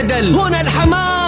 هنا الحماس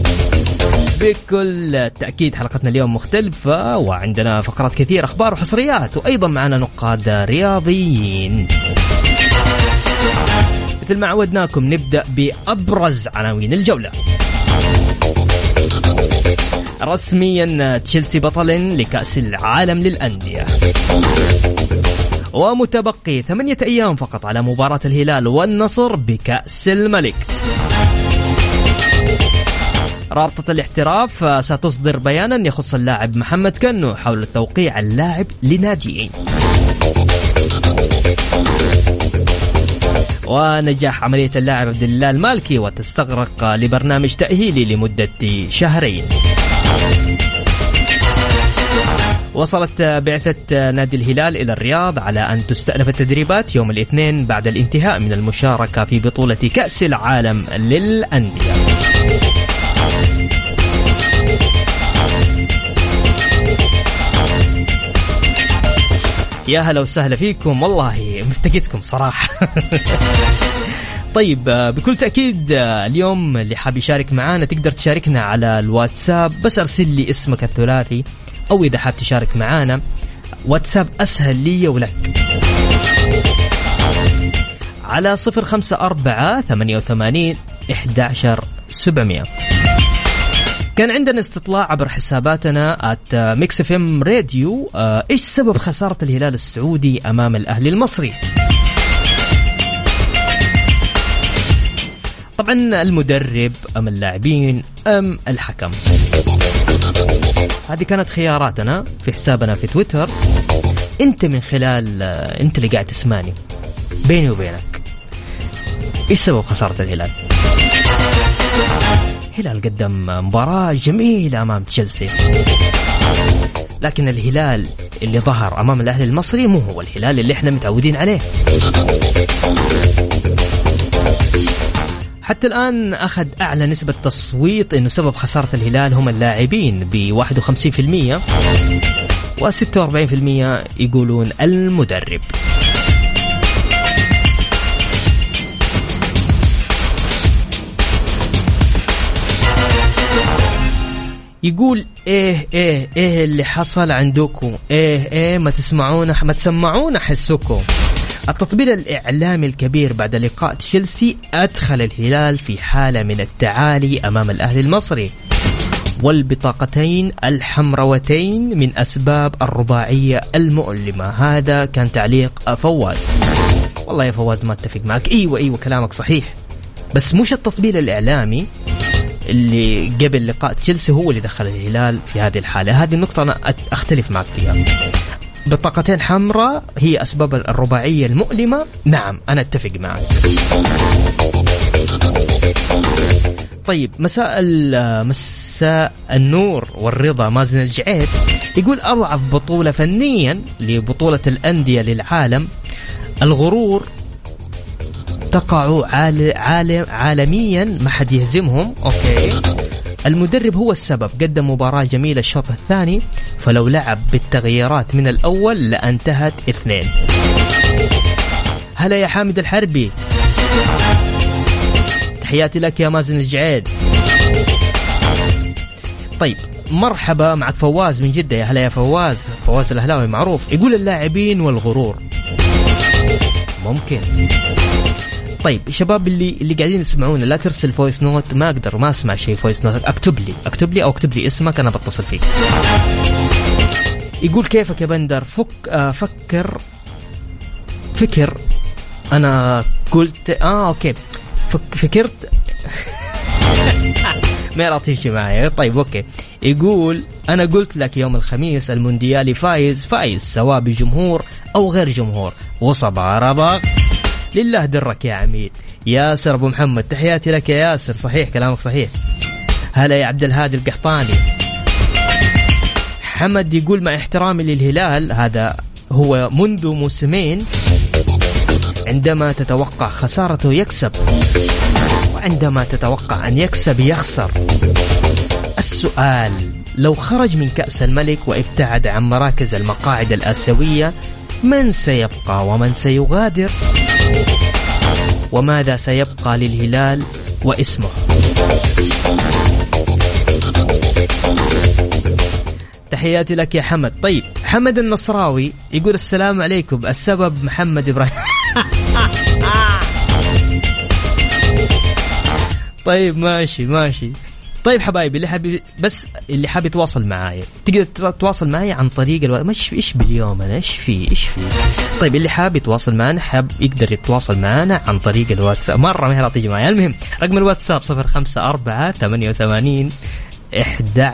بكل تأكيد حلقتنا اليوم مختلفة وعندنا فقرات كثير أخبار وحصريات وأيضا معنا نقاد رياضيين. مثل ما عودناكم نبدأ بأبرز عناوين الجولة. رسميا تشيلسي بطل لكأس العالم للأندية. ومتبقي ثمانية أيام فقط على مباراة الهلال والنصر بكأس الملك. رابطة الاحتراف ستصدر بيانا يخص اللاعب محمد كنو حول توقيع اللاعب لناديين. ونجاح عملية اللاعب عبد الله المالكي وتستغرق لبرنامج تأهيلي لمدة شهرين. وصلت بعثة نادي الهلال إلى الرياض على أن تستأنف التدريبات يوم الاثنين بعد الانتهاء من المشاركة في بطولة كأس العالم للأندية. يا هلا وسهلا فيكم. والله مفتقدكم صراحة. طيب بكل تأكيد اليوم اللي حاب يشارك معانا تقدر تشاركنا على الواتساب. بس أرسل لي اسمك الثلاثي أو إذا حاب تشارك معانا واتساب أسهل لي ولك. على صفر خمسة أربعة ثمانية وثمانين إحدى سبعمية. كان عندنا استطلاع عبر حساباتنا at Mix FM Radio إيش سبب خسارة الهلال السعودي أمام الأهلي المصري؟ طبعا المدرب أم اللاعبين أم الحكم هذه كانت خياراتنا في حسابنا في تويتر أنت من خلال أنت اللي قاعد تسمعني بيني وبينك إيش سبب خسارة الهلال؟ الهلال قدم مباراة جميلة أمام تشيلسي. لكن الهلال اللي ظهر أمام الأهلي المصري مو هو الهلال اللي إحنا متعودين عليه. حتى الآن أخذ أعلى نسبة تصويت أنه سبب خسارة الهلال هم اللاعبين ب 51% و 46% يقولون المدرب. يقول إيه إيه إيه اللي حصل عندكم؟ إيه إيه ما تسمعونا ما تسمعونا حسكم التطبيل الإعلامي الكبير بعد لقاء تشيلسي أدخل الهلال في حالة من التعالي أمام الأهلي المصري. والبطاقتين الحمروتين من أسباب الرباعية المؤلمة. هذا كان تعليق فواز. والله يا فواز ما أتفق معك. إيوه إيوه كلامك صحيح. بس مش التطبيل الإعلامي. اللي قبل لقاء تشيلسي هو اللي دخل الهلال في هذه الحالة. هذه النقطة أنا أختلف معك فيها. بطاقتين حمراء هي أسباب الرباعية المؤلمة. نعم أنا أتفق معك. طيب مساء مساء النور والرضا مازن الجعيد يقول أضعف بطولة فنيا لبطولة الأندية للعالم الغرور تقع عال... عال... عالميا ما حد يهزمهم. أوكي. المدرب هو السبب. قدم مباراة جميلة الشوط الثاني فلو لعب بالتغييرات من الأول لانتهت اثنين. هلا يا حامد الحربي. تحياتي لك يا مازن الجعيد. طيب مرحبا معك فواز من جدة. يا هلا يا فواز. فواز الأهلاوي معروف. يقول اللاعبين والغرور. ممكن. طيب شباب اللي اللي قاعدين يسمعونا لا ترسل voice note ما أقدر ما أسمع شيء voice note اكتب لي اكتب لي أو اكتب لي اسمك أنا بتصل فيك. يقول كيفك يا بندر؟ فك آه فكر فكر. أنا قلت آه okay. فك فكرت. ما تمشي معي. طيب okay. يقول أنا قلت لك يوم الخميس المونديالي فايز فايز سواء بجمهور أو غير جمهور. وصبا ربق لله درك يا عميد. ياسر أبو محمد تحياتي لك يا ياسر. صحيح كلامك صحيح. هلا يا عبد الهادي القحطاني. حمد يقول مع احترامي للهلال هذا هو منذ موسمين عندما تتوقع خسارته يكسب. وعندما تتوقع أن يكسب يخسر. السؤال لو خرج من كأس الملك وابتعد عن مراكز المقاعد الآسيوية من سيبقى ومن سيغادر؟ وماذا سيبقى للهلال واسمه. تحياتي لك يا حمد. طيب حمد النصراوي يقول السلام عليكم. السبب محمد إبراهيم. طيب ماشي ماشي. طيب حبايبي اللي حابب بس اللي حاب يتواصل معايا تقدر تتواصل معي عن طريق ألو... مش إيش باليوم أنا إيش في؟ إيش في؟ طيب اللي حاب يتواصل معنا حاب يقدر يتواصل معنا عن طريق الواتساب. مرة ما تيجي معي المهم رقم الواتساب 054 88 11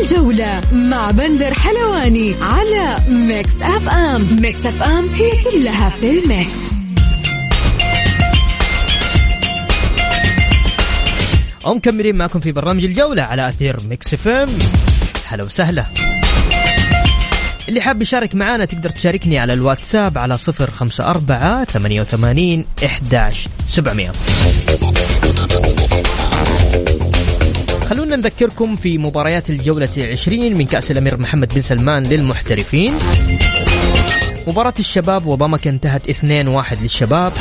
الجولة مع بندر حلواني على Mix FM. Mix FM هي كلها في ال mix. ومكملين معكم في برنامج الجولة على أثير Mix FM. هلا وسهلا. اللي حاب يشارك معنا تقدر تشاركني على الواتساب على صفر خمسة أربعة ثمانية وثمانين إحداش سبعمية. خلونا نذكركم في مباريات الجولة العشرين من كأس الأمير محمد بن سلمان للمحترفين. مباراة الشباب وضمك انتهت 2-1 للشباب.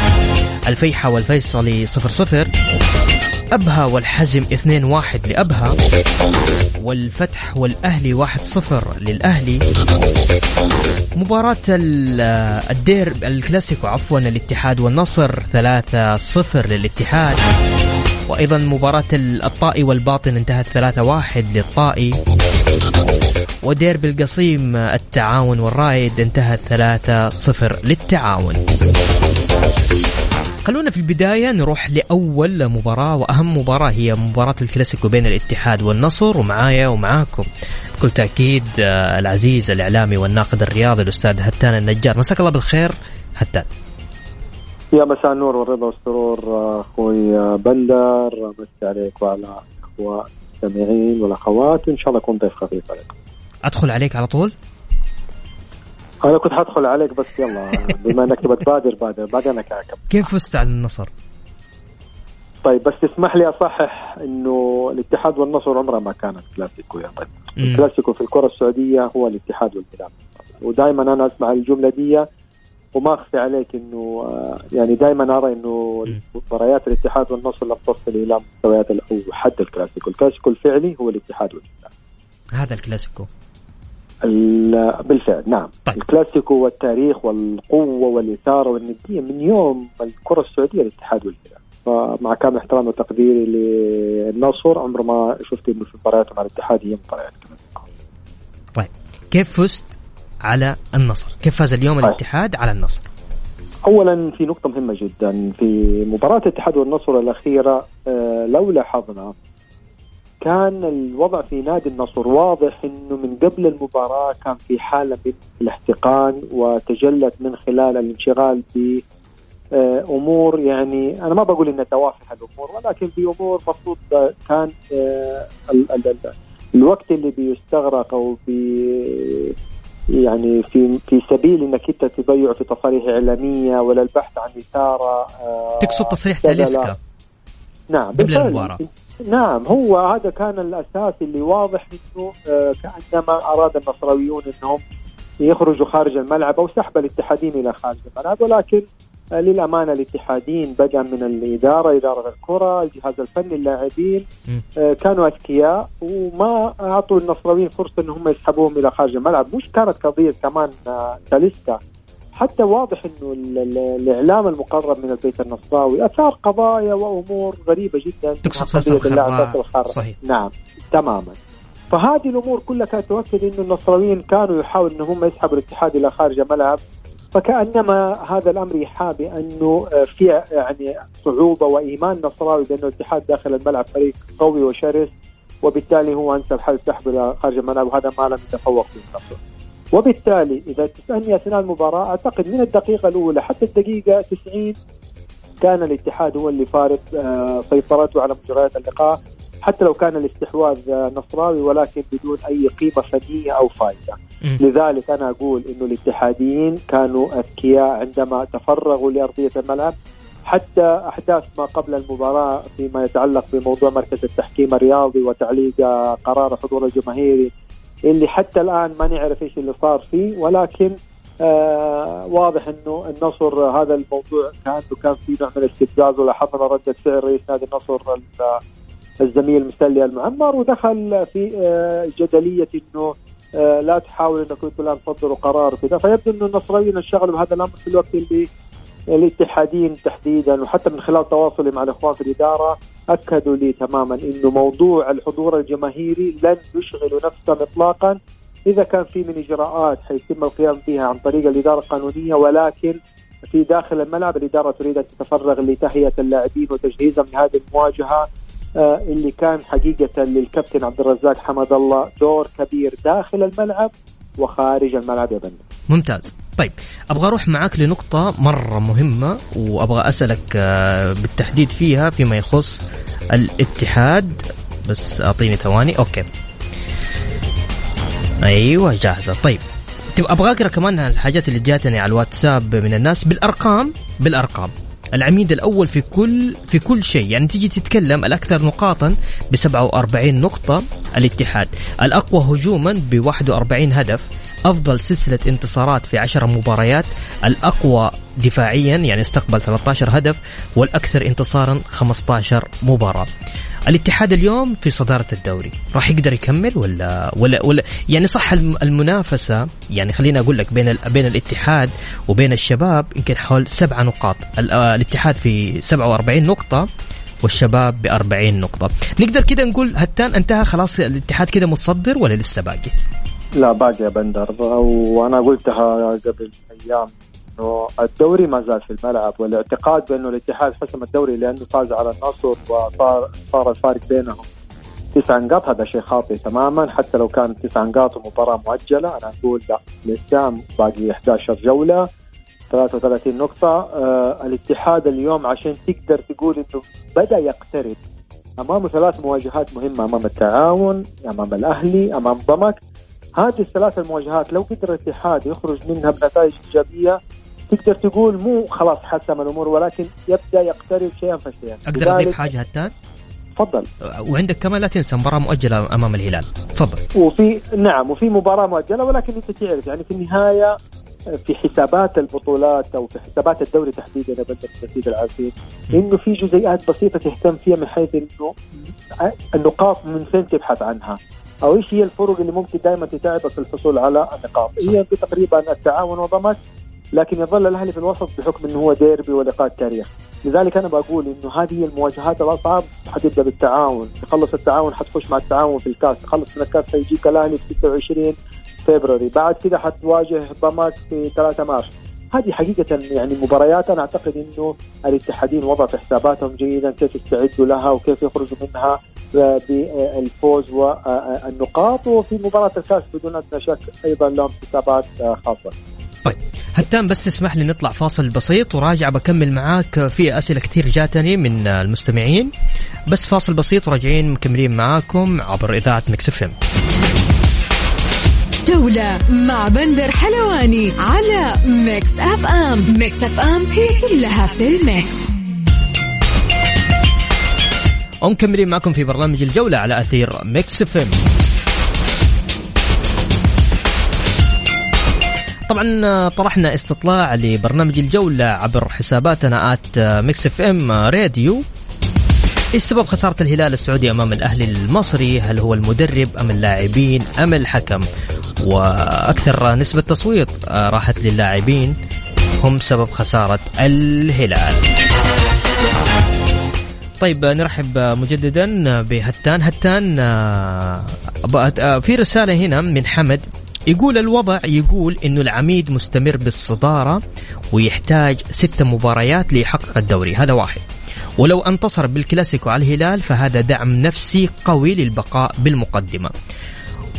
الفيحة والفيصلي 0-0 أبها والحزم 2-1 لأبها والفتح والأهلي 1-0 للأهلي. مباراة الدير الكلاسيكو عفوا الاتحاد والنصر 3-0 للاتحاد. وأيضا مباراة الطائي والباطن انتهت 3-1 للطائي. وديربي القصيم التعاون والرايد انتهت 3-0 للتعاون. خلونا في البداية نروح لأول مباراة وأهم مباراة هي مباراة الكلاسيكو بين الاتحاد والنصر ومعايا ومعاكم بكل تأكيد آه، العزيز الإعلامي والناقد الرياضي الأستاذ هتان النجار. مساك الله بالخير هتان. يا مساء النور والرضا والسرور آه، أخوي آه، بندر. مسي عليك وعلى أخوة المستمعين والأخوات وإن شاء الله اكون ضيف خفيف عليكم. أدخل عليك على طول؟ أنا كنت حدخل عليك بس يلا بما إنك تبغى تبادر بادر بعدين أنا حعقب. كيف فزت على النصر؟ طيب بس تسمح لي أصحح إنه الاتحاد والنصر عمرها ما كانت كلاسيكو يا طيب. الكلاسيكو في الكرة السعودية هو الاتحاد والهلال ودائما أنا أسمع الجملة دي وما أخفي عليك إنه آه، يعني دائما أرى إنه مباريات الاتحاد والنصر لم تصل إلى مستويات أو حد الكلاسيكو، الكلاسيكو الفعلي هو الاتحاد والهلال. هذا الكلاسيكو. بالفعل نعم طيب. الكلاسيكو والتاريخ والقوة والإثارة والندية من يوم الكرة السعودية الاتحاد والهلال فمع كامل احترامي وتقديري للنصر عمر ما شفت إنه في مباريات مع الاتحاد هي مباريات طيب كيف فزت على النصر؟ كيف فاز اليوم طيب. الاتحاد على النصر؟ اولا في نقطة مهمة جدا في مباراة الاتحاد والنصر الأخيرة آه، لو لاحظنا كان الوضع في نادي النصر واضح إنه من قبل المباراة كان في حالة من الاحتقان وتجلت من خلال الانشغال ب امور يعني أنا ما بقول انها توافه الأمور ولكن في امور مفروض كان آه، الوقت اللي بيستغرق أو بي يعني في في سبيل إنك أنت تضيع في تصاريح إعلامية ولا البحث عن إثارة آه، تقصد تصريح تاليسكا نعم قبل المباراة. نعم هو هذا كان الأساس اللي واضح إنه آه، كأنما أراد النصراويون إنهم يخرجوا خارج الملعب أو سحب الاتحادين إلى خارج الملعب ولكن آه، للأمانة الاتحادين بدا من الإدارة إدارة الكرة الجهاز الفني اللاعبين آه، كانوا أذكياء وما أعطوا النصراويين فرصة إنهم يسحبوهم إلى خارج الملعب. مش كانت قضية كمان تاليسكا حتى واضح إنه الإعلام المقرب من البيت النصراوي أثار قضايا وأمور غريبة جدا تقصد فيصل صحيح. نعم تماما. فهذه الأمور كلها كانت تؤكد إنه النصراويين كانوا يحاولوا ان هم يسحبوا الاتحاد إلى خارج الملعب فكأنما هذا الأمر يحا بانه في يعني صعوبة وإيمان نصراوي بأنه الاتحاد داخل الملعب فريق قوي وشرس وبالتالي هو أنسب حل سحب إلى خارج الملعب وهذا ما لم يتفوق فيه النصر. وبالتالي إذا تسالني اثناء المباراه أعتقد من الدقيقة الأولى حتى الدقيقة 90 كان الاتحاد هو اللي فارض آه، سيطرته على مجريات اللقاء حتى لو كان الاستحواذ نصراوي ولكن بدون أي قيمة فنية أو فائده. لذلك أنا أقول إنه الاتحاديين كانوا أذكياء عندما تفرغوا لأرضية الملعب حتى أحداث ما قبل المباراة فيما يتعلق بموضوع مركز التحكيم الرياضي وتعليق قرار الحضور الجماهيري اللي حتى الآن ما نعرف إيش اللي صار فيه ولكن آه واضح إنه النصر هذا الموضوع كان كان في نوع من الاستفزاز ولاحظنا رده فعل رئيس نادي النصر الزميل مسلي المعمر ودخل في آه جدلية إنه آه لا تحاول انكم الآن تصدروا قرار وكذا. فيبدو إنه النصراويين انشغلوا بهذا الأمر في الوقت اللي الاتحادين تحديدا وحتى من خلال تواصلي مع الإخوان في الإدارة أكدوا لي تماما إنه موضوع الحضور الجماهيري لن يشغل نفسه اطلاقا إذا كان في من إجراءات حيتم القيام بها عن طريق الإدارة القانونية ولكن في داخل الملعب الإدارة تريد أن تتفرغ لتهيئة اللاعبين وتجهيزهم لهذه المواجهة آه اللي كان حقيقة للكابتن عبد الرزاق حمد الله دور كبير داخل الملعب وخارج الملعب يا بندر. ممتاز. طيب أبغى أروح معاك لنقطة مرة مهمة وأبغى أسألك آه، بالتحديد فيها فيما يخص الاتحاد. بس أعطيني ثواني. أوكي. أيوه جاهزة. طيب أبغى أقرأ كمان الحاجات اللي جاتني على الواتساب من الناس. بالأرقام بالأرقام. العميد الأول في كل في كل شيء. يعني تيجي تتكلم الأكثر نقاطا ب 47 نقطة الاتحاد. الأقوى هجوما ب 41 هدف. أفضل سلسلة انتصارات في 10 مباريات الأقوى دفاعيا يعني استقبل 13 هدف والأكثر انتصارا 15 مباراة. الاتحاد اليوم في صدارة الدوري راح يقدر يكمل ولا ولا ولا؟ يعني صح المنافسة يعني خليني أقول لك بين بين الاتحاد وبين الشباب يمكن حول سبعة نقاط. آه، الاتحاد في 47 نقطة والشباب ب 40 نقطة. نقدر كده نقول هتان انتهى خلاص الاتحاد كده متصدر ولا لسه باقي؟ لا باقي يا بندر. وأنا قلتها قبل أيام إنه الدوري ما زال في الملعب والاعتقاد بأنه الاتحاد حسم الدوري لأنه فاز على النصر وصار صار الفارق بينهم. تسع نقاط هذا شيء خاطئ تماما حتى لو كان تسع نقاط ومباراة مؤجلة. أنا أقول لا لسه باقي 11 جولة 33 نقطة. آه الاتحاد اليوم عشان تقدر تقول إنه بدأ يقترب امامه ثلاث مواجهات مهمة أمام التعاون أمام الأهلي أمام ضمك هذه الثلاث المواجهات لو قدر الاتحاد يخرج منها بنتائج إيجابية تقدر تقول مو خلاص حسم الأمور ولكن يبدأ يقترب شيئا فشيئا. أقدر أضيف حاجة هتان؟ تفضل. وعندك كمان لا تنسى مباراة مؤجلة أمام الهلال. تفضل. وفي نعم وفي مباراة مؤجلة ولكن أنت تعرف يعني في النهاية في حسابات البطولات أو في حسابات الدوري تحديدا بدك ترتيب العارفين إنه في جزئيات بسيطة تهتم فيها من حيث إنه النقاط من فين تبحث عنها. أو إيش هي الفرق اللي ممكن دائما تتعبك في الحصول على النقاط؟ هي تقريبا التعاون وضمت لكن يظل الأهلي في الوسط بحكم إنه هو ديربي ولقاء التاريخ لذلك أنا بقول إنه هذه المواجهات الأصعب حتبدأ بالتعاون. تخلص التعاون حتخش مع التعاون في الكاس. تخلص من الكاس حيجيك الأهلي في 26 فبراير. بعد كذا حتواجه ضمك في 3 مارس. هذه حقيقة يعني مباريات. أنا أعتقد أنه الاتحادين وضع في حساباتهم جيدا كيف يستعدوا لها وكيف يخرجوا منها. بالفوز والنقاط وفي مباراة الكاس بدون أدنى شك أيضا لهم حسابات خاصة. طيب هتان بس تسمح لي نطلع فاصل بسيط وراجع بكمل معاك في أسئلة كثير جاتني من المستمعين. بس فاصل بسيط وراجعين مكملين معاكم عبر إذاعة Mix FM. جولة مع بندر حلواني على Mix FM. Mix FM هي كلها في ال Mix. ومكملين معكم في برنامج الجولة على أثير Mix FM طبعا طرحنا استطلاع لبرنامج الجولة عبر حساباتنا at Mix FM Radio إيش سبب خسارة الهلال السعودي أمام الأهلي المصري؟ هل هو المدرب أم اللاعبين أم الحكم؟ وأكثر نسبة تصويت راحت للاعبين هم سبب خسارة الهلال طيب نرحب مجددا بهتان. هتان آه، آه، في رسالة هنا من حمد. يقول الوضع يقول إنه العميد مستمر بالصدارة ويحتاج ست مباريات ليحقق الدوري. هذا واحد. ولو انتصر بالكلاسيكو على الهلال فهذا دعم نفسي قوي للبقاء بالمقدمة.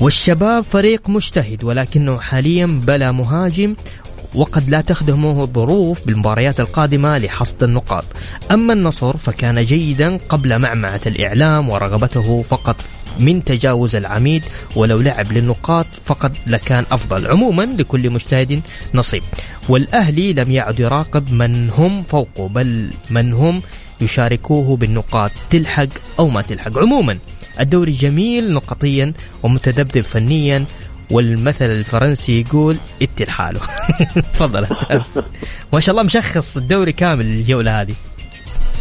والشباب فريق مجتهد ولكنه حاليا بلا مهاجم وقد لا تخدمه الظروف بالمباريات القادمة لحصد النقاط. أما النصر فكان جيدا قبل معمعة الإعلام ورغبته فقط من تجاوز العميد ولو لعب للنقاط فقد لكان أفضل. عموما لكل مجتهد نصيب. والأهلي لم يعد يراقب من هم فوقه بل من هم يشاركوه بالنقاط تلحق أو ما تلحق. عموما الدوري جميل نقطيا ومتذبذب فنيا والمثل الفرنسي يقول إتي لحاله. تفضل. ما شاء الله مشخص الدوري كامل الجولة هذه.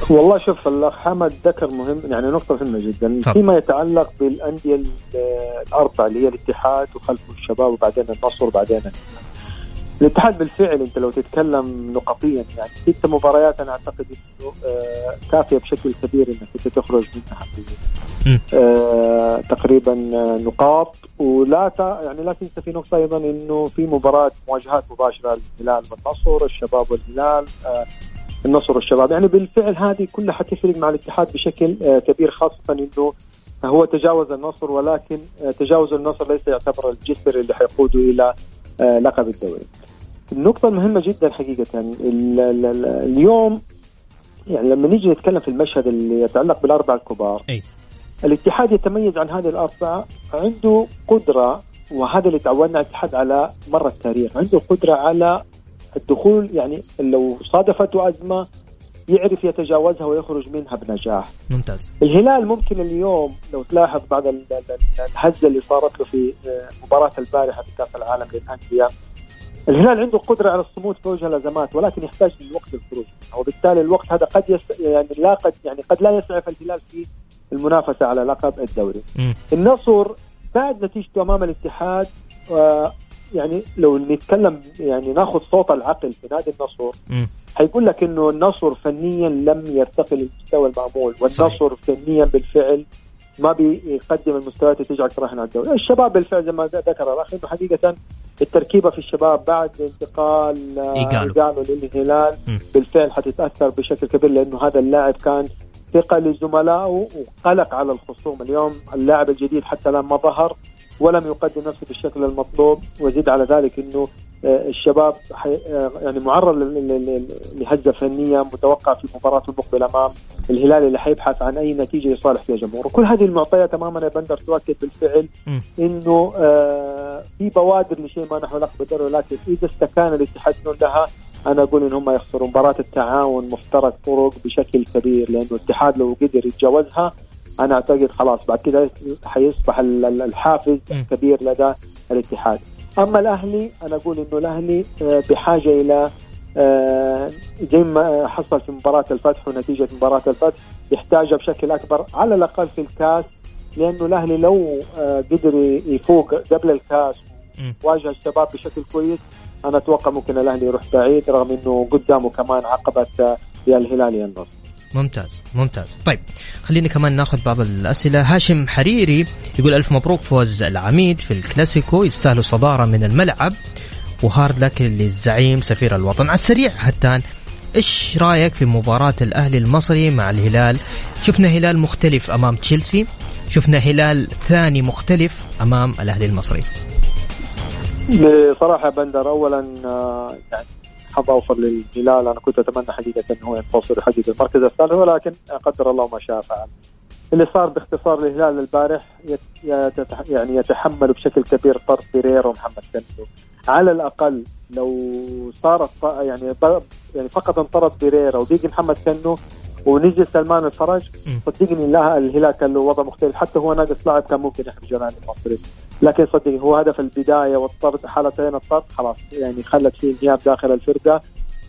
والله شوف الأخ حمد ذكر مهم يعني نقطة مهمة جدا. طب. فيما يتعلق بالأندية الأربعة اللي هي الاتحاد وخلفه الشباب وبعدين النصر وبعدين الاتحاد بالفعل انت لو تتكلم نقطيا يعني ست مباريات أنا أعتقد إنه آه كافية بشكل كبير إنك أنت تخرج منها آه تقريبا نقاط. ولا يعني لا تنسى في نقطة أيضا إنه في مباراة مواجهات مباشرة للهلال والنصر الشباب والهلال آه النصر والشباب. يعني بالفعل هذه كلها حتفرق مع الاتحاد بشكل آه كبير خاصة إنه هو تجاوز النصر ولكن آه تجاوز النصر ليس يعتبر الجسر اللي حيقوده إلى آه لقب الدوري. النقطة المهمة جدا حقيقة ال ال ال اليوم يعني لما نيجي نتكلم في المشهد اللي يتعلق بالأربعة الكبار أي. الاتحاد يتميز عن هذه الأربعة عنده قدرة وهذا اللي تعودنا الاتحاد على مر التاريخ عنده قدرة على الدخول يعني لو صادفته أزمة يعرف يتجاوزها ويخرج منها بنجاح ممتاز الهلال ممكن اليوم لو تلاحظ بعد الهزة اللي صارت له في مباراة البارحة في كأس العالم للأندية الهلال عنده قدرة على الصمود في وجه الأزمات ولكن يحتاج للوقت للخروج وبالتالي الوقت هذا قد يس... يعني لا قد يعني قد لا يسعف الهلال في المنافسة على لقب الدوري. النصر بعد نتيجته أمام الاتحاد آه يعني لو نتكلم يعني ناخذ صوت العقل في نادي النصر م. حيقول لك إنه النصر فنيا لم يرتقي للمستوى المعمول والنصر فنيا بالفعل ما بيقدم المستويات اللي تجعل تراهن على الدوري، الشباب بالفعل زي ما ذكر الأخ إنه حقيقة التركيبة في الشباب بعد انتقال إيجالو. للهلال م. بالفعل حتتأثر بشكل كبير لأنه هذا اللاعب كان ثقة لزملائه وقلق على الخصوم، اليوم اللاعب الجديد حتى الآن ما ظهر ولم يقدم نفسه بالشكل المطلوب وزيد على ذلك إنه الشباب يعني معرض لهزه فنية متوقع في مباراته المقبلة أمام الهلال اللي حيبحث عن أي نتيجة يصالح فيها جمهوره، كل هذه المعطيات تماما يا بندر تؤكد بالفعل. إنه آه في بوادر لشيء ما نحو لقب الدوري ولكن إذا استكان الاتحاد لها أنا أقول إن هم يخسروا مباراة التعاون مفترق طرق بشكل كبير لأنه الاتحاد لو قدر يتجاوزها أنا أعتقد خلاص بعد كده حيصبح الحافز. كبير لدى الاتحاد. أما الأهلي أنا أقول إنه الأهلي بحاجة إلى زي ما حصل في مباراة الفتح ونتيجة مباراة الفتح يحتاجها بشكل أكبر على الأقل في الكاس لأنه الأهلي لو قدر يفوق قبل الكاس واجه الشباب بشكل كويس أنا أتوقع ممكن الأهلي يروح بعيد رغم إنه قدامه كمان عقبة يا الهلال يا النصر. ممتاز ممتاز. طيب خلينا كمان ناخذ بعض الأسئلة. هاشم حريري يقول ألف مبروك فوز العميد في الكلاسيكو يستاهلوا صدارة من الملعب. و hard luck للزعيم سفير الوطن على السريع. هتان إيش رأيك في مباراة الأهلي المصري مع الهلال؟ شفنا هلال مختلف أمام تشيلسي شفنا هلال ثاني مختلف أمام الأهلي المصري. بصراحة بندر اولا يعني حظ اوفر للهلال أنا كنت أتمنى حقيقة أنه هو ينتصر ويحقق المركز الثالث ولكن قدر الله ما شاء فعل. اللي صار باختصار الهلال البارح يعني يتحمل بشكل كبير طرد بيريرا ومحمد كنو. على الأقل لو صارت يعني يعني فقط انطرد بيريرا وبيجي محمد كنو ونزل سلمان الفرج صدقني لا الهلال كان له وضع مختلف حتى هو ناقص لاعب كان ممكن يحرج الهلال المصري لكن صدقني هو هدف البداية والطرد حالتين الطرد خلاص. يعني خلت فيه انهيار داخل الفرقة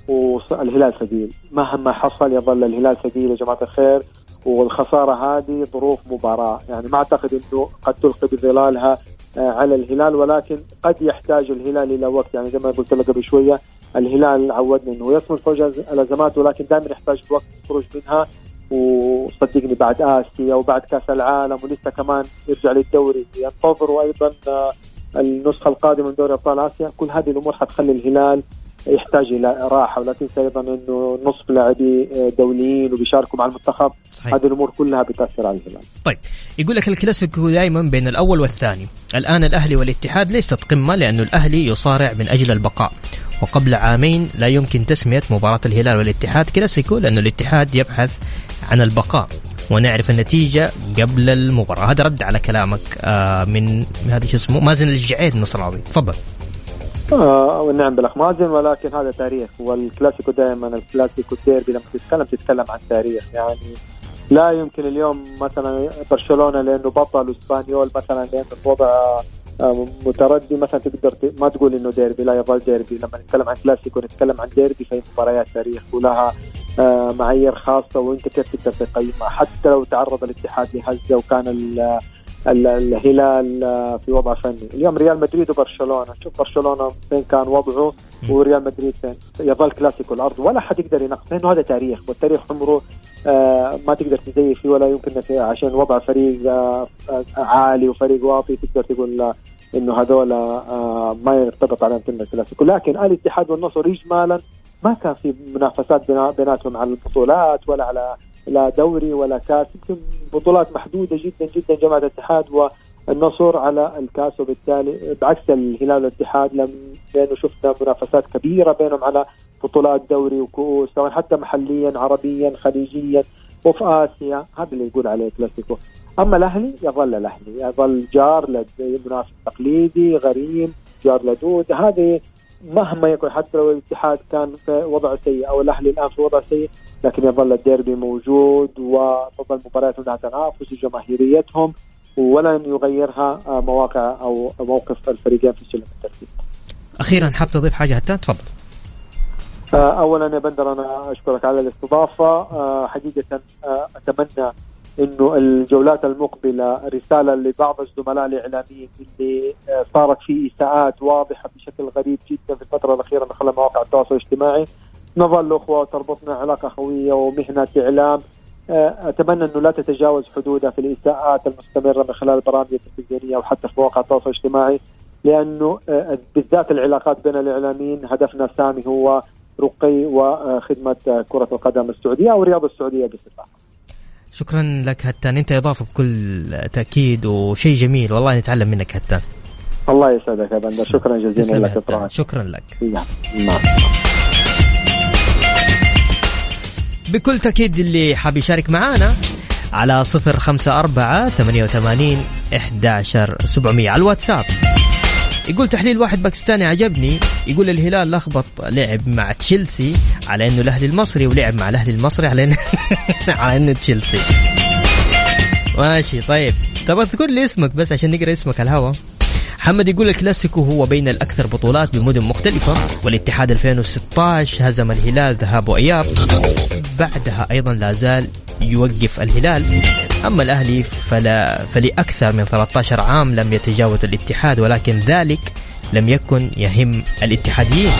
والهلال ثقيل. مهما حصل يظل الهلال ثقيل يا جماعة الخير. والخسارة هذه ظروف مباراة. يعني ما أعتقد إنه قد تلقي بظلالها على الهلال ولكن قد يحتاج الهلال إلى وقت. يعني زي ما قلت لك قبل شوية الهلال عودنا إنه يصمد فوق ألازمات ولكن دائما يحتاج وقت الخروج منها. وصدقني بعد آسيا وبعد كأس العالم ولسه كمان يرجع للدوري. ينتظروا أيضا آه، النسخة القادمة من دوري أبطال آسيا. كل هذه الأمور حتخلي الهلال يحتاج إلى راحة. ولا تنسى أيضا إنه نصف لاعبي آه، دوليين وبيشاركوا مع المنتخب. صحيح. هذه الأمور كلها بتأثر على الهلال. طيب يقول لك الكلاسيكو دائما بين الأول والثاني، الآن الأهلي والاتحاد ليست قمه لأنه الأهلي يصارع من أجل البقاء، وقبل عامين لا يمكن تسمية مباراة الهلال والاتحاد. كلاسيكو لأنه الاتحاد يبحث عن البقاء ونعرف النتيجة قبل المباراة. هذا رد على كلامك آه من هذا شو اسمه؟ مازن الجعيد النصراوي. تفضل. آه نعم بالأخ مازن ولكن هذا تاريخ والكلاسيكو دائما الكلاسيكو الديربي لما تتكلم تتكلم عن تاريخ. يعني لا يمكن اليوم مثلا برشلونة لأنه بطل وإسبانيول مثلا لأنه الوضع متردي مثلا تقدر ما تقول إنه ديربي لا يظل ديربي. لما نتكلم عن كلاسيكو نتكلم عن ديربي فهي مباريات تاريخ ولها آه، معايير خاصة وأنت كيف تقدر تقيمها؟ حتى لو تعرض الاتحاد لهزة وكان الهلال آه، في وضع فني. اليوم ريال مدريد وبرشلونة. شوف برشلونة فين كان وضعه وريال مدريد فين. يظل كلاسيكو الأرض ولا حد يقدر ينقص. لأنه هذا تاريخ والتاريخ عمره آه ما تقدر تزيف فيه ولا يمكن عشان وضع فريق آه عالي وفريق واطي تقدر تقول إنه هذول آه ما يرتبط عليهم كلمه كلاسيكو لكن الاتحاد والنصر اجمالا ما كان في منافسات بيناتهم على البطولات ولا على لا دوري ولا كاس. يمكن بطولات محدودة جدا جدا جماعة الاتحاد والنصر على الكاس وبالتالي بعكس الهلال والاتحاد لأنه شفنا منافسات كبيرة بينهم على بطولات دوري وكؤوس سواء حتى محليا عربيا خليجيا وفي آسيا هذا اللي يقول عليه كلاسيكو أما الأهلي يظل الأهلي يظل جار لمنافس تقليدي غريم جار لدود هذه مهما يكون حتى لو الاتحاد كان في وضع سيء أو الأهلي الآن في وضع سيء لكن يظل الديربي موجود وتظل مبارياتهم لها تنافس وجماهيريتهم ولن يغيرها مواقع أو موقف الفريقين في سلم الترتيب. أخيرا حاب تضيف حاجة حتى تفضل. اولا يا بندر أنا أشكرك على الاستضافة. حقيقة أتمنى إنه الجولات المقبلة رسالة لبعض الزملاء الإعلاميين اللي آه، صارت في إساءات واضحة بشكل غريب جدا في الفترة الأخيرة من خلال مواقع التواصل الاجتماعي. نظل أخوة وتربطنا علاقة خويه ومهنة إعلام. آه، أتمنى إنه لا تتجاوز حدودها في الإساءات المستمرة من خلال البرامج التلفزيونية وحتى في مواقع التواصل الاجتماعي لأنه آه، بالذات العلاقات بين الإعلاميين هدفنا السامي هو رقي وخدمة كرة القدم السعودية أو الرياضه السعودية بصفه شكرا لك هتان. أنت إضافة بكل تأكيد وشيء جميل. والله نتعلم منك هتان. الله يسعدك يا بندر. شكرا. جزيلا لك شكرا لك. نعم. بكل تأكيد اللي حاب يشارك معانا على صفر خمسة أربعة ثمانية وثمانين إحداشر سبعمية. على الواتساب. يقول تحليل واحد باكستاني عجبني. يقول الهلال لخبط لعب مع تشيلسي على إنه الأهلي المصري ولعب مع الأهلي المصري على انه على إنه تشيلسي. ماشي طيب. طب اذكر لي اسمك بس عشان نقرأ اسمك على الهواء محمد يقول الكلاسيكو هو بين الأكثر بطولات بمدن مختلفة والاتحاد 2016 هزم الهلال ذهاب وإياب. بعدها أيضا لا زال يوقف الهلال. أما الأهلي فلا فلأكثر من 13 عام لم يتجاوز الاتحاد ولكن ذلك لم يكن يهم الاتحاديين.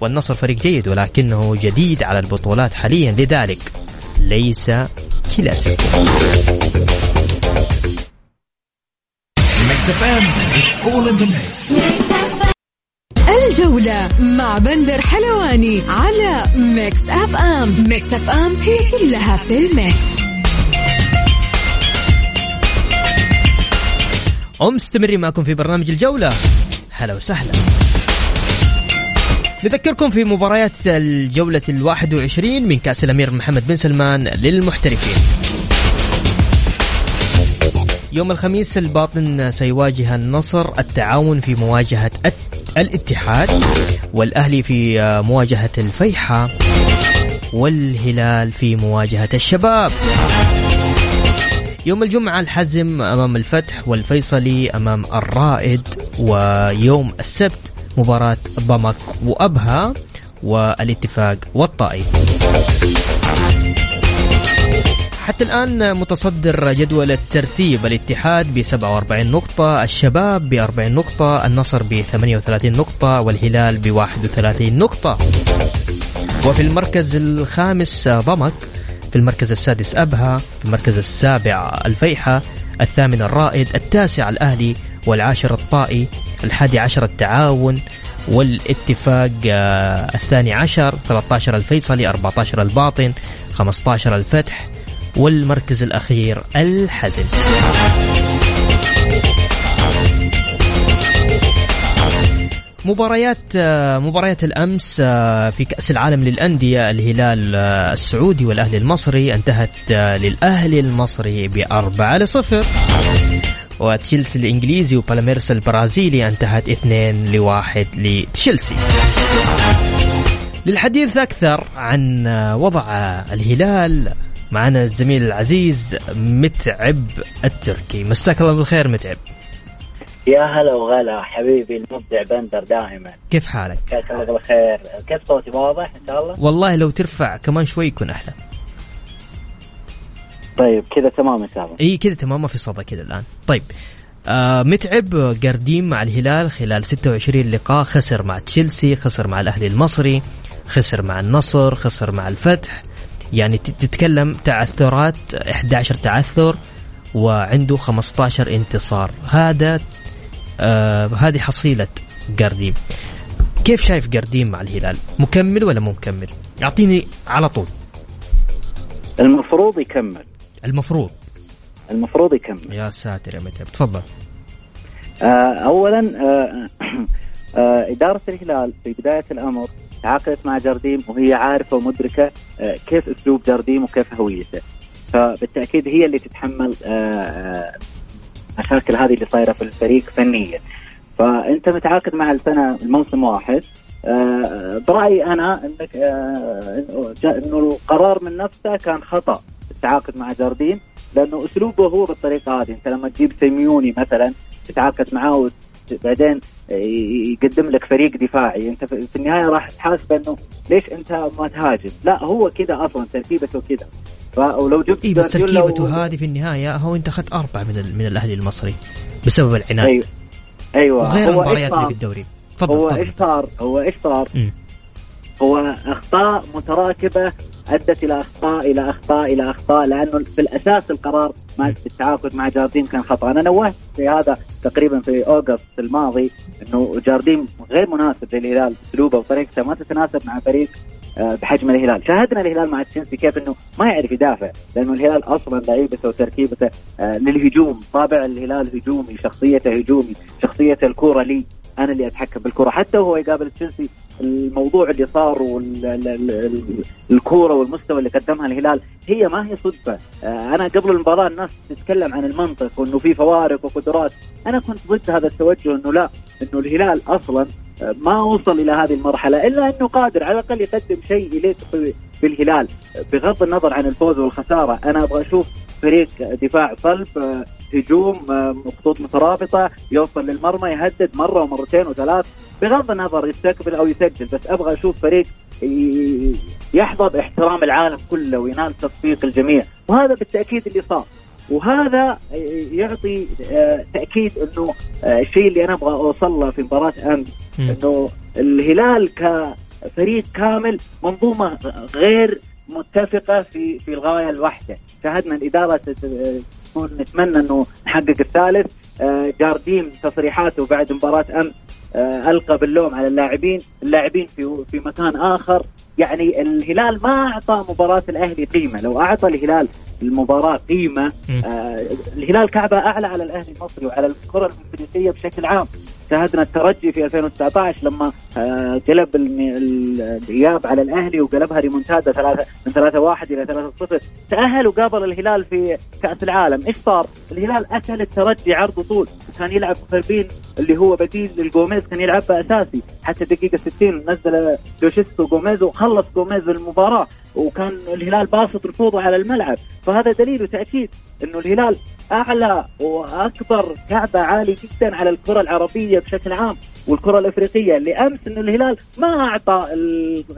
والنصر فريق جيد ولكنه جديد على البطولات حاليا. لذلك ليس كلاسيكو. الجولة مع بندر حلواني على Mix FM. Mix FM هي كلها في ال Mix. ومستمرين معكم في برنامج الجولة. هلا وسهلا. نذكركم في مباريات الجولة الواحد وعشرين من كأس الأمير محمد بن سلمان للمحترفين. يوم الخميس، الباطن سيواجه النصر التعاون في مواجهة الاتحاد والأهلي في مواجهة الفيحة والهلال في مواجهة الشباب. يوم الجمعة الحزم أمام الفتح والفيصلي أمام الرائد ويوم السبت مباراة ضمك وأبها والاتفاق والطائف حتى الآن متصدر جدول الترتيب الاتحاد ب 47 نقطة الشباب ب 40 نقطة النصر ب 38 نقطة والهلال ب 31 نقطة. وفي المركز الخامس ضمك في المركز السادس أبها في المركز السابع الفيحة الثامن الرائد التاسع الأهلي والعاشر الطائي الحادي عشر التعاون والاتفاق آه، الثاني عشر 13 الفيصلي 14 الباطن 15 الفتح. والمركز الأخير الحزم. مباريات آه، مباريات الأمس آه، في كأس العالم للأندية الهلال السعودي والأهلي المصري انتهت للأهلي المصري بأربعة لصفر. وتشيلسي الإنجليزي وبالميرس البرازيلي انتهت 2 لواحد لتشيلسي. للحديث أكثر عن وضع الهلال معنا الزميل العزيز متعب التركي. مساك الله بالخير متعب. يا هلا وغلا حبيبي المبدع بندر دائما. كيف حالك؟ مساك الله بالخير. كيف صوتي؟ واضح إن شاء الله؟ والله لو ترفع كمان شوي يكون أحلى. طيب كذا تمام ان شاء الله إي كذا تمام ما في صدى كذا الآن. طيب آه متعب قرديم مع الهلال خلال 26 لقاء. خسر مع تشيلسي خسر مع الأهلي المصري خسر مع النصر خسر مع الفتح. يعني تتكلم تعثرات 11 تعثر وعنده 15 انتصار. هذا آه هذه حصيلة قرديم كيف شايف قرديم مع الهلال؟ مكمل ولا مو مكمل؟ يعطيني على طول. المفروض يكمل. المفروض. المفروض يكمل. يا ساتر يا متعب. تفضل. آه اولا آه آه إدارة الهلال في بداية الأمر تعاقدت مع جارديم وهي عارفة ومدركة آه كيف أسلوب جارديم وكيف هويته. فبالتأكيد هي اللي تتحمل المشاكل آه هذه اللي صايرة في الفريق فنيا. فأنت متعاقد مع السنة الموسم واحد. آه برأيي أنا إنك آه إنه القرار من نفسه كان خطأ التعاقد مع جاردين لأنه أسلوبه هو بالطريقة هذه. أنت لما تجيب سيميوني مثلا تتعاقد معاه بعدين يقدم لك فريق دفاعي. انت في النهاية راح تحاسب إنه ليش أنت ما تهاجم؟ لا هو كذا أصلا تركيبته كذا. ولو جبت إيه بس تركيبته و... هذه في النهاية هو أنت أخذت اربعه من من الأهلي المصري بسبب العناد. أيوه. أيوه. وغير المباريات اللي في الدوري. تفضل هو إيش صار؟ هو إيش صار؟ هو أخطاء متراكبة أدت إلى أخطاء إلى أخطاء إلى أخطاء لأنه في الأساس القرار مع التعاقد مع جارديم كان خطأ، أنا نوهت في هذا تقريبا في أوغست الماضي إنه جارديم غير مناسب للهلال اسلوبه وطريقته ما تتناسب مع فريق آه، بحجم الهلال، شاهدنا الهلال مع تشيلسي كيف إنه ما يعرف يدافع، لأنه الهلال أصلا لعيبته وتركيبته آه، للهجوم، طابع الهلال هجومي، شخصيته هجومي، شخصية الكورة لي أنا اللي أتحكم بالكره حتى وهو يقابل تشيلسي الموضوع اللي صار والكوره والمستوى اللي قدمها الهلال هي ما هي صدفة. آه، أنا قبل المباراة الناس تتكلم عن المنطق وإنه في فوارق وقدرات. أنا كنت ضد هذا التوجه إنه لا إنه الهلال أصلا ما وصل إلى هذه المرحلة إلا إنه قادر على الأقل يقدم شيء يليق بالهلال. بغض النظر عن الفوز والخسارة أنا أبغى أشوف فريق دفاع صلب آه، هجوم خطوط مترابطة يوصل للمرمى يهدد مرة ومرتين وثلاث. بغض النظر يستقبل أو يسجل بس أبغى أشوف فريق يحظى باحترام العالم كله وينال تصفيق الجميع. وهذا بالتأكيد اللي صار. وهذا يعطي آه، تأكيد إنه آه، الشيء اللي أنا أبغى أوصل له في مباراة أمس إنه الهلال كفريق كامل منظومة غير متفقة في في الغاية الواحده، شاهدنا الإدارة تكون نتمنى إنه نحقق الثالث، آه، جارديم تصريحاته بعد مباراة أمس آه، ألقى باللوم على اللاعبين، اللاعبين في في مكان آخر، يعني الهلال ما أعطى مباراة الأهلي قيمة، لو أعطى الهلال المباراة قيمة آه الهلال كعبة أعلى على الأهلي المصري وعلى الكرة الافريقيه بشكل عام، شاهدنا الترجي في 2019 لما آه قلب الإياب على الأهلي وقلبها ريمونتادا ثلاثة من 3 1 إلى 3 0 تأهل وقابل الهلال في كأس العالم. إيش صار؟ الهلال اكل الترجي عرض طول. كان يلعب فربين اللي هو بديل للجوميز كان يلعب اساسي حتى الدقيقه 60 نزل لوشيسكو جوميز وخلص جوميز المباراة. وكان الهلال باسط رفوضه على الملعب. فهذا دليل وتأكيد إنه الهلال أعلى وأكبر كعبة عالي جدا على الكرة العربية بشكل عام والكرة الإفريقية. اللي امس انه الهلال ما أعطى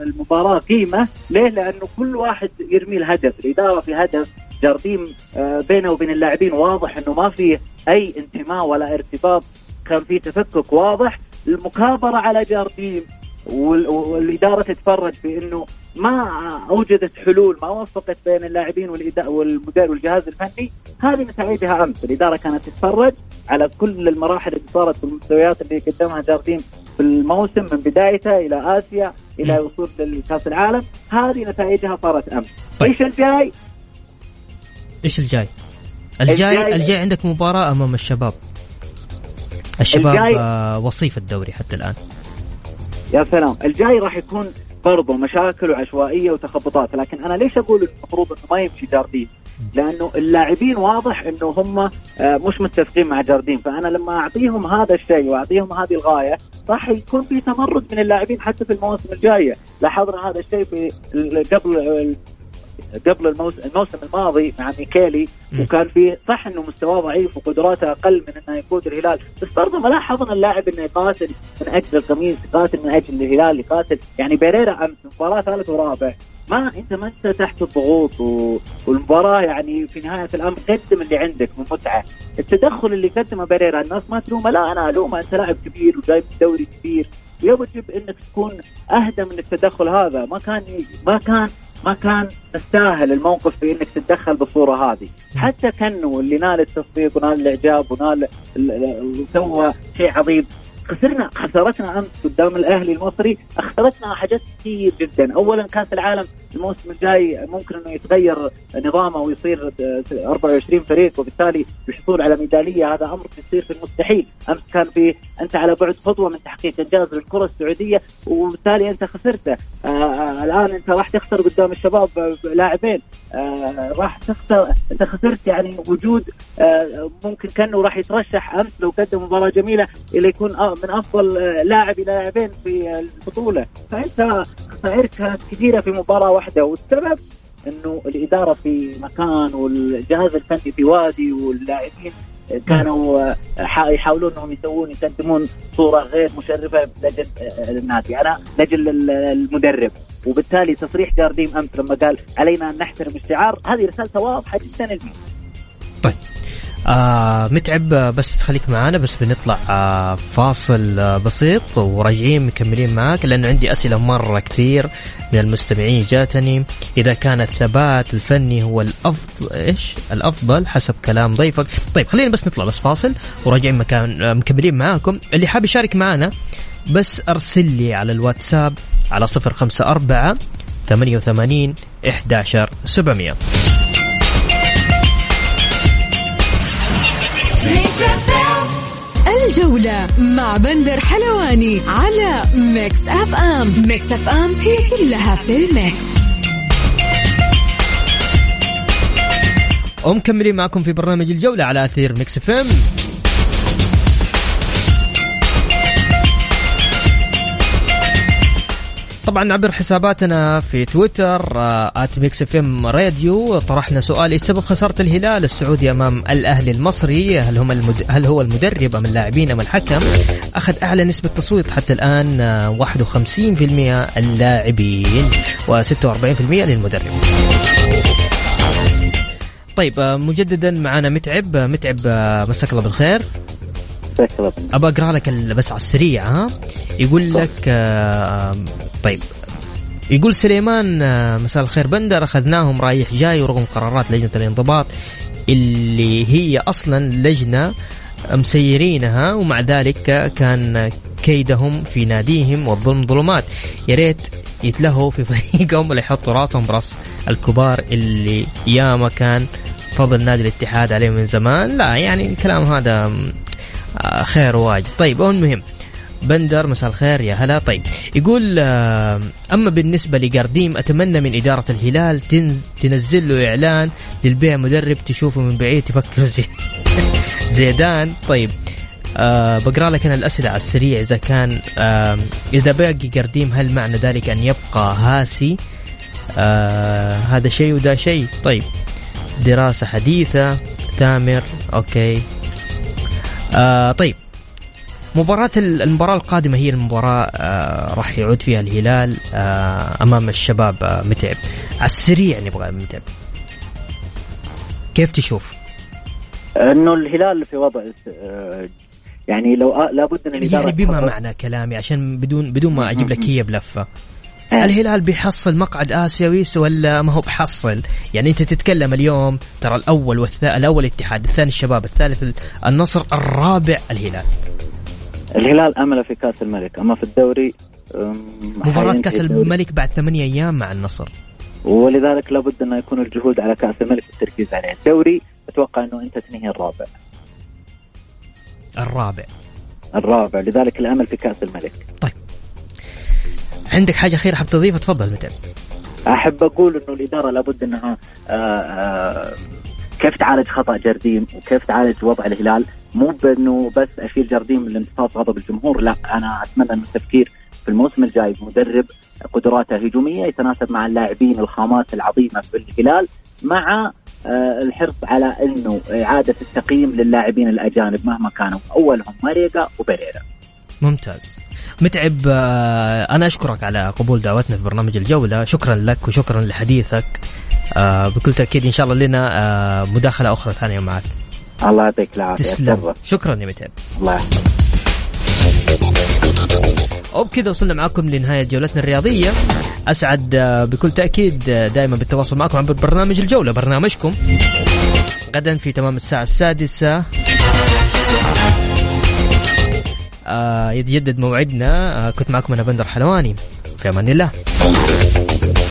المباراة قيمة. ليه؟ لأنه كل واحد يرمي الهدف، الإدارة في هدف جارديم آه، بينه وبين اللاعبين واضح إنه ما في أي انتماء ولا ارتباط. كان في تفكك واضح. المكابرة على جارديم والإدارة تتفرج في انه ما أوجدت حلول ما وفقت بين اللاعبين والمدير والجهاز الفني هذه نتائجها أمس. الإدارة كانت تتفرج على كل المراحل اللي صارت في المستويات اللي قدمها جارديم في الموسم من بدايته إلى آسيا إلى وصول لكأس العالم. هذه نتائجها صارت أمس. طيب. إيش الجاي؟ إيش الجاي؟ الجاي الجاي, الجاي عندك مباراة أمام الشباب. الشباب الجاي آه، وصيف الدوري حتى الآن. يا سلام. الجاي راح يكون برضه مشاكل وعشوائية وتخبطات. لكن أنا ليش أقول المفروض إنه ما يمشي جاردين؟ لأنه اللاعبين واضح إنه هم آه، مش متفقين مع جاردين. فأنا لما أعطيهم هذا الشيء وأعطيهم هذه الغاية راح يكون في تمرد من اللاعبين حتى في المواسم الجايه لاحظنا هذا الشيء في قبل قبل الموسم, الموسم الماضي مع ميكيلي وكان في صح إنه مستواه ضعيف وقدراته أقل من إنه يفوز الهلال. بس برضه ما لاحظنا اللاعب إنه يقاتل من أجل القميص يقاتل من أجل الهلال يقاتل يعني بيريرا أمس مباراة ثالث ورابع. ما أنت ما أنت تحت الضغوط و... والمباراة يعني في نهاية الأمر قدم اللي عندك من متعة، التدخل اللي قدمه بيريرا الناس ما تلومه لا أنا ألومه أنت لاعب كبير وجايب دوري كبير. يجب إنك تكون أهدى من التدخل هذا. ما كان ما كان ما كان تستاهل الموقف في إنك تتدخل بالصورة هذه. حتى كانه اللي نال التصفيق ونال الإعجاب ونال وسوى شيء عظيم. خسرنا خسارتنا أمس قدام الأهلي المصري. اخسرتنا حاجات كثير جدا، اولا كأس العالم الموسم الجاي ممكن إنه يتغير نظامه ويصير 24 فريق وبالتالي الحصول على ميدالية هذا أمر يصير في المستحيل، أمس كان في أنت على بعد خطوة من تحقيق إنجاز للكرة السعودية وبالتالي أنت خسرته، آه, آه، الآن أنت راح تخسر قدام الشباب لاعبين، آه راح تخسر أنت خسرت يعني وجود ممكن كأنه راح يترشح أمس لو قدم مباراة جميلة إلى يكون من أفضل لاعب إلى لاعبين في البطولة. فأنت خسائر كانت كثيرة في مباراة واحدة والسبب إنه الإدارة في مكان والجهاز الفني في وادي واللاعبين كانوا يحاولون إنهم يسوون يقدمون صورة غير مشرفة لاجل النادي، أنا لاجل المدرب، وبالتالي تصريح جارديم أمس لما قال علينا أن نحترم الشعار، هذه رسالته واضحة جدا للمين. آه متعب بس تخليك معانا بس بنطلع آه فاصل آه بسيط وراجعين مكملين معاك لأنه عندي أسئلة مرة كثير من المستمعين جاتني. إذا كان الثبات الفني هو الافضل إيش؟ الأفضل حسب كلام ضيفك. طيب خلينا بس نطلع بس فاصل وراجعين مكان آه مكملين معاكم. اللي حاب يشارك معنا بس أرسل لي على الواتساب على 054 88 11 الجولة مع بندر حلواني على Mix FM. Mix FM هي كلها في ال Mix. ومكملين معكم في برنامج الجولة على أثير Mix FM. طبعا عبر حساباتنا في تويتر at Mix FM Radio طرحنا سؤال إيش سبب خسارة الهلال السعودي أمام الأهلي المصري؟ هل هم المد... هل هو المدرب أم اللاعبين أم الحكم؟ أخذ أعلى نسبة تصويت حتى الآن 51% اللاعبين و46% للمدرب. طيب مجددا معنا متعب متعب مساك الله بالخير. ابى أقرأ لك بس على السريع ها؟ يقول لك آه طيب. يقول سليمان آه مساء الخير. بندر أخذناهم رايح جاي ورغم قرارات لجنة الانضباط اللي هي أصلا لجنة مسيرينها ومع ذلك كان كيدهم في ناديهم والظلم ظلمات. يا ريت يتلهوا في فريقهم ولا يحطوا راسهم براس الكبار اللي ياما كان فضل نادي الاتحاد عليه من زمان. لا يعني الكلام هذا آه، خير واجد طيب المهم بندر مساء الخير يا هلا. طيب يقول آه، أما بالنسبة لقارديم أتمنى من إدارة الهلال تنزل له إعلان للبيع. مدرب تشوفه من بعيد تفكر زي زيدان. طيب أه بقرأ لك أنا الأسئلة على السريع. إذا كان أه إذا باقي قرديم هل معنى ذلك أن يبقى هاسي؟ أه هذا شيء وده شيء. طيب دراسة حديثة. تامر أوكي. آه طيب. مباراة المباراة القادمة هي المباراة آه راح يعود فيها الهلال آه أمام الشباب آه متعب. على السريع نبغى متعب. كيف تشوف؟ إنه الهلال في وضع آه، يعني لو آه، لابد ان الاداره يعني بما معنى كلامي؟ عشان بدون بدون ما أجيب لك هي بلفة. آه. الهلال بيحصل مقعد آسيوي ولا ما هو بحصل؟ يعني أنت تتكلم اليوم ترى الأول والثاني الأول الاتحاد، الثاني الشباب، الثالث النصر، الرابع الهلال. الهلال امله في كأس الملك، أما في الدوري مباراة كأس الملك بعد ثمانية أيام مع النصر. ولذلك لابد انه يكون الجهود على كأس الملك والتركيز عليه، الدوري أتوقع أنه أنت تنهي الرابع. الرابع. الرابع، لذلك الأمل في كأس الملك. طيب. عندك حاجة أخيرة حاب تضيفها؟ تفضل متى أحب أقول إنه الإدارة لابد انها آآ آه، آآ آه، كيف تعالج خطأ جرديم وكيف تعالج وضع الهلال؟ مو بإنه بس أشيل جرديم لامتصاص غضب الجمهور لا أنا أتمنى إنه التفكير في الموسم الجاي مدرب قدراته هجومية يتناسب مع اللاعبين الخامات العظيمة في الهلال مع آه، الحرص على إنه إعادة التقييم للاعبين الأجانب مهما كانوا أولهم ماريجا وبريرا ممتاز. متعب آه، أنا أشكرك على قبول دعوتنا في برنامج الجوله شكرا لك وشكرا لحديثك. آه، بكل تأكيد إن شاء الله لنا آه، مداخلة أخرى ثانية معك. الله يعطيك العافية. تسلم. شكرا يا متعب. الله وبكذا وصلنا معكم لنهاية جولتنا الرياضية. أسعد بكل تأكيد دائما بالتواصل معكم عبر برنامج الجولة برنامجكم. غدا في تمام الساعة السادسة. يتجدد موعدنا. آه كنت معكم أنا بندر حلواني. في أمان الله.